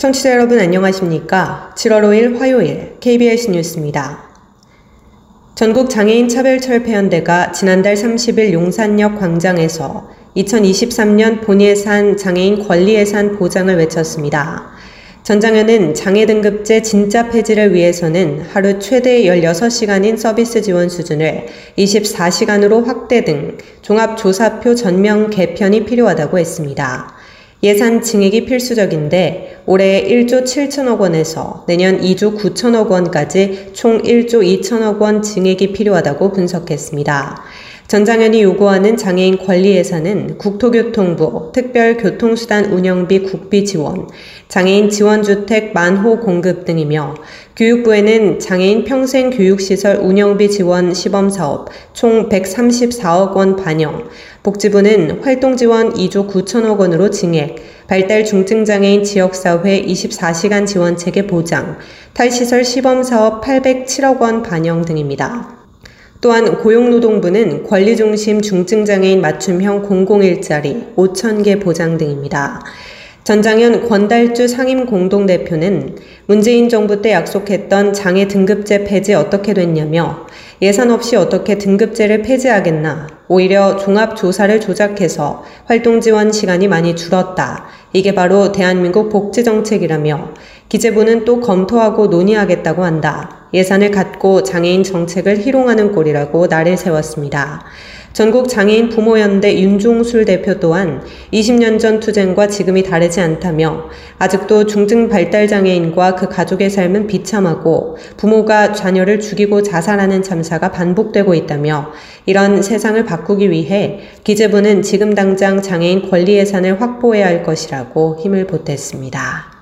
청취자 여러분 안녕하십니까? 7월 5일 화요일 KBS 뉴스입니다. 전국 장애인 차별 철폐연대가 지난달 30일 용산역 광장에서 2023년 본예산 장애인 권리예산 보장을 외쳤습니다. 전 장현은 장애 등급제 진짜 폐지를 위해서는 하루 최대 16시간인 서비스 지원 수준을 24시간으로 확대 등 종합조사표 전면 개편이 필요하다고 했습니다. 예산 증액이 필수적인데 올해 1조 7천억 원에서 내년 2조 9천억 원까지 총 1조 2천억 원 증액이 필요하다고 분석했습니다. 전장현이 요구하는 장애인 권리 예산은 국토교통부 특별교통수단 운영비 국비 지원, 장애인 지원주택 만호 공급 등이며 교육부에는 장애인 평생 교육시설 운영비 지원 시범사업 총 134억 원 반영, 복지부는 활동지원 2조 9천억 원으로 증액, 발달 중증장애인 지역사회 24시간 지원 체계 보장, 탈시설 시범사업 807억 원 반영 등입니다. 또한 고용노동부는 권리중심 중증장애인 맞춤형 공공일자리 5천개 보장 등입니다. 전장현 권달주 상임 공동대표는 문재인 정부 때 약속했던 장애 등급제 폐지 어떻게 됐냐며 예산 없이 어떻게 등급제를 폐지하겠나 오히려 종합조사를 조작해서 활동 지원 시간이 많이 줄었다. 이게 바로 대한민국 복지정책이라며 기재부는 또 검토하고 논의하겠다고 한다. 예산을 갖고 장애인 정책을 희롱하는 꼴이라고 날을 세웠습니다. 전국 장애인 부모연대 윤종술 대표 또한 20년 전 투쟁과 지금이 다르지 않다며 아직도 중증 발달 장애인과 그 가족의 삶은 비참하고 부모가 자녀를 죽이고 자살하는 참사가 반복되고 있다며 이런 세상을 바꾸기 위해 기재부는 지금 당장 장애인 권리 예산을 확보해야 할 것이라고 힘을 보탰습니다.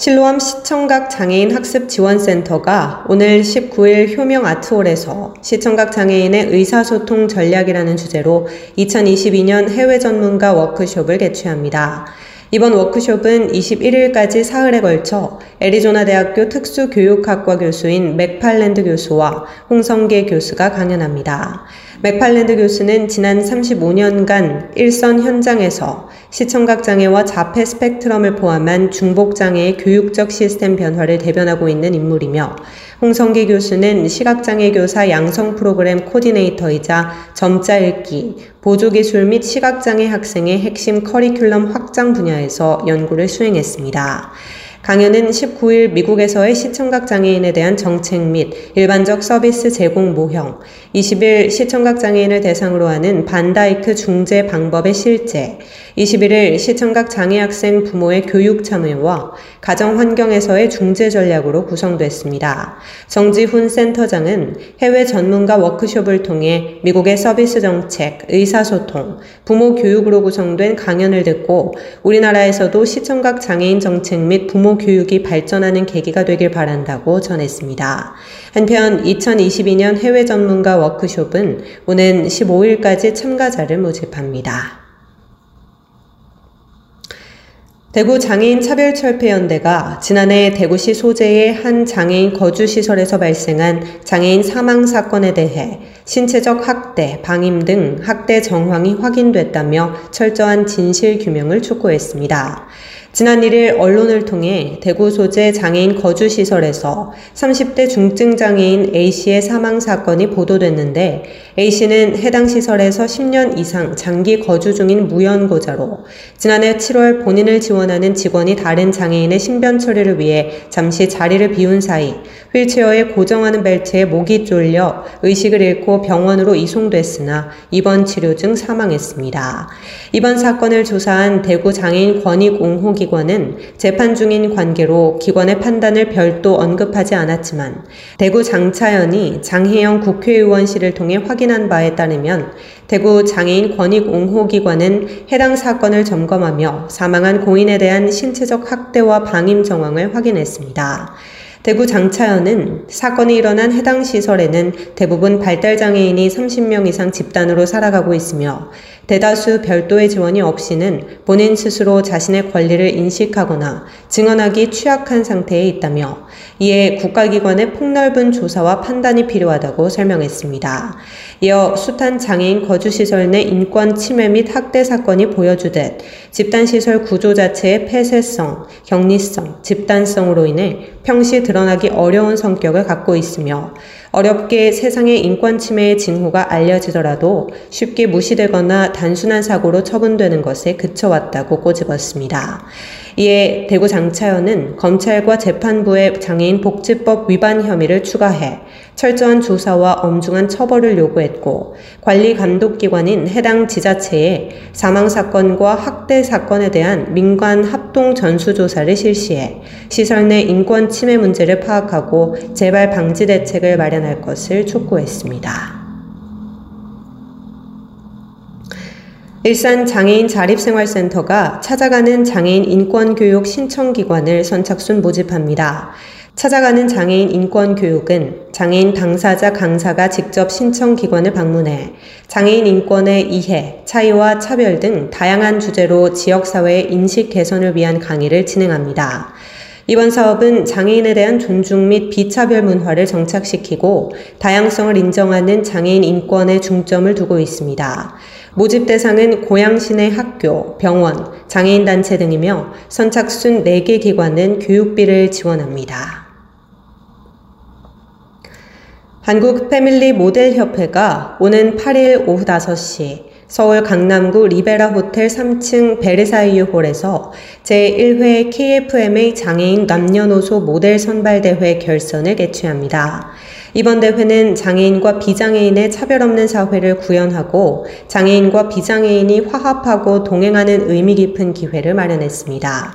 실로암 시청각 장애인 학습 지원센터가 오는 19일 효명 아트홀에서 시청각 장애인의 의사소통 전략이라는 주제로 2022년 해외 전문가 워크숍을 개최합니다. 이번 워크숍은 21일까지 사흘에 걸쳐 애리조나 대학교 특수교육학과 교수인 맥팔랜드 교수와 홍성계 교수가 강연합니다. 맥팔랜드 교수는 지난 35년간 일선 현장에서 시청각 장애와 자폐 스펙트럼을 포함한 중복 장애의 교육적 시스템 변화를 대변하고 있는 인물이며 홍성기 교수는 시각장애 교사 양성 프로그램 코디네이터이자 점자 읽기, 보조기술 및 시각장애 학생의 핵심 커리큘럼 확장 분야에서 연구를 수행했습니다. 강연은 19일 미국에서의 시청각 장애인에 대한 정책 및 일반적 서비스 제공 모형, 20일 시청각 장애인을 대상으로 하는 반다이크 중재 방법의 실제, 21일 시청각 장애 학생 부모의 교육 참여와 가정 환경에서의 중재 전략으로 구성됐습니다. 정지훈 센터장은 해외 전문가 워크숍을 통해 미국의 서비스 정책, 의사소통, 부모 교육으로 구성된 강연을 듣고 우리나라에서도 시청각 장애인 정책 및 부모 교육이 발전하는 계기가 되길 바란다고 전했습니다. 한편 2022년 해외 전문가 워크숍은 오는 15일까지 참가자를 모집합니다. 대구 장애인 차별철폐연대가 지난해 대구시 소재의 한 장애인 거주시설에서 발생한 장애인 사망 사건에 대해 신체적 학대, 방임 등 학대 정황이 확인됐다며 철저한 진실 규명을 촉구했습니다. 지난 1일 언론을 통해 대구 소재 장애인 거주시설에서 30대 중증 장애인 A씨의 사망 사건이 보도됐는데 A씨는 해당 시설에서 10년 이상 장기 거주 중인 무연고자로 지난해 7월 본인을 지원하는 직원이 다른 장애인의 신변 처리를 위해 잠시 자리를 비운 사이 휠체어에 고정하는 벨트에 목이 쫄려 의식을 잃고 병원으로 이송됐으나 입원 치료 중 사망했습니다. 이번 사건을 조사한 대구 장애인 권익 옹호 기관은 재판 중인 관계로 기관의 판단을 별도 언급하지 않았지만 대구 장차연이 장혜영 국회의원실을 통해 확인한 바에 따르면 대구 장애인 권익 옹호 기관은 해당 사건을 점검하며 사망한 고인에 대한 신체적 학대와 방임 정황을 확인했습니다. 대구 장차연은 사건이 일어난 해당 시설에는 대부분 발달장애인이 30명 이상 집단으로 살아가고 있으며 대다수 별도의 지원이 없이는 본인 스스로 자신의 권리를 인식하거나 증언하기 취약한 상태에 있다며 이에 국가기관의 폭넓은 조사와 판단이 필요하다고 설명했습니다. 이어 숱한 장애인 거주시설 내 인권 침해 및 학대 사건이 보여주듯 집단시설 구조 자체의 폐쇄성, 격리성, 집단성으로 인해 평시 드러 나기 어려운 성격을 갖고 있으며 어렵게 세상의 인권 침해의 징후가 알려지더라도 쉽게 무시되거나 단순한 사고로 처분되는 것에 그쳐왔다고 꼬집었습니다. 이에 대구 장차연은 검찰과 재판부의 장애인 복지법 위반 혐의를 추가해 철저한 조사와 엄중한 처벌을 요구했고 관리 감독 기관인 해당 지자체에 사망 사건과 학대 사건에 대한 민관 합동 전수 조사를 실시해 시설 내 인권 침해 문제를 파악하고 재발 방지 대책을 마련할 것을 촉구했습니다. 일산 장애인 자립생활센터가 찾아가는 장애인 인권교육 신청기관을 선착순 모집합니다. 찾아가는 장애인 인권교육은 장애인 당사자 강사가 직접 신청기관을 방문해 장애인 인권의 이해, 차이와 차별 등 다양한 주제로 지역사회의 인식 개선을 위한 강의를 진행합니다. 이번 사업은 장애인에 대한 존중 및 비차별 문화를 정착시키고 다양성을 인정하는 장애인 인권에 중점을 두고 있습니다. 모집 대상은 고양시내 학교, 병원, 장애인단체 등이며 선착순 4개 기관은 교육비를 지원합니다. 한국 패밀리 모델 협회가 오는 8일 오후 5시 서울 강남구 리베라 호텔 3층 베르사유 홀에서 제1회 KFMA 장애인 남녀노소 모델 선발대회 결선을 개최합니다. 이번 대회는 장애인과 비장애인의 차별 없는 사회를 구현하고 장애인과 비장애인이 화합하고 동행하는 의미 깊은 기회를 마련했습니다.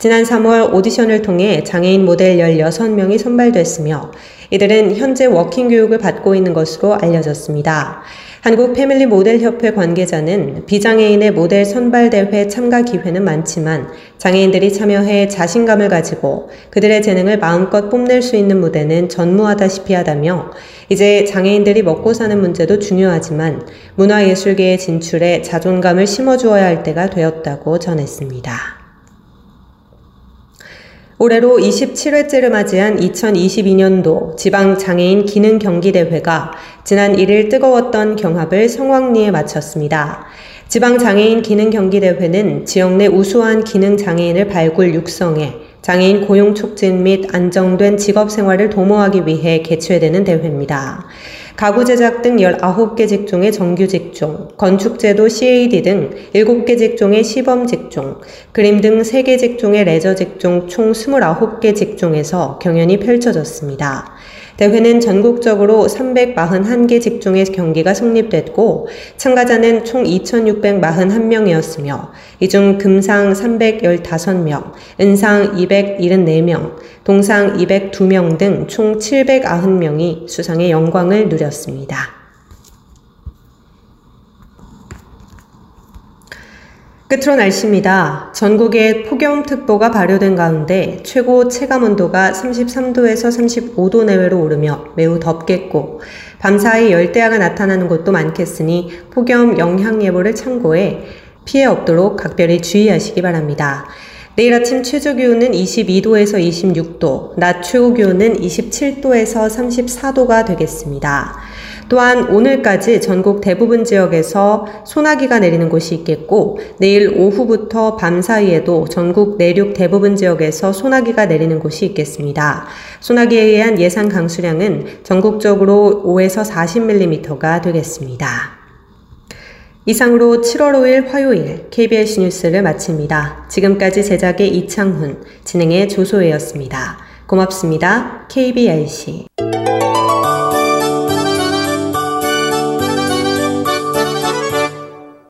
지난 3월 오디션을 통해 장애인 모델 16명이 선발됐으며 이들은 현재 walking 교육을 받고 있는 것으로 알려졌습니다. 한국 패밀리 모델 협회 관계자는 비장애인의 모델 선발 대회 참가 기회는 많지만 장애인들이 참여해 자신감을 가지고 그들의 재능을 마음껏 뽐낼 수 있는 무대는 전무하다시피 하다며 이제 장애인들이 먹고 사는 문제도 중요하지만 문화예술계의 진출에 자존감을 심어주어야 할 때가 되었다고 전했습니다. 올해로 27회째를 맞이한 2022년도 지방장애인 기능 경기대회가 지난 1일 뜨거웠던 경합을 성황리에 마쳤습니다. 지방장애인 기능 경기대회는 지역 내 우수한 기능 장애인을 발굴 육성해 장애인 고용 촉진 및 안정된 직업 생활을 도모하기 위해 개최되는 대회입니다. 가구 제작 등 19개 직종의 정규 직종, 건축제도 CAD 등 7개 직종의 시범 직종, 그림 등 3개 직종의 레저 직종 총 29개 직종에서 경연이 펼쳐졌습니다. 대회는 전국적으로 341개 직종의 경기가 성립됐고 참가자는 총 2,641명이었으며 이 중 금상 315명, 은상 274명, 동상 202명 등 총 790명이 수상의 영광을 누렸습니다. 끝으로 날씨입니다. 전국에 폭염특보가 발효된 가운데 최고 체감온도가 33도에서 35도 내외로 오르며 매우 덥겠고 밤사이 열대야가 나타나는 곳도 많겠으니 폭염 영향 예보를 참고해 피해 없도록 각별히 주의하시기 바랍니다. 내일 아침 최저 기온은 22도에서 26도, 낮 최고 기온은 27도에서 34도가 되겠습니다. 또한 오늘까지 전국 대부분 지역에서 소나기가 내리는 곳이 있겠고 내일 오후부터 밤 사이에도 전국 내륙 대부분 지역에서 소나기가 내리는 곳이 있겠습니다. 소나기에 의한 예상 강수량은 전국적으로 5에서 40mm가 되겠습니다. 이상으로 7월 5일 화요일 KBS 뉴스를 마칩니다. 지금까지 제작의 이창훈, 진행의 조소혜였습니다. 고맙습니다. KBRC.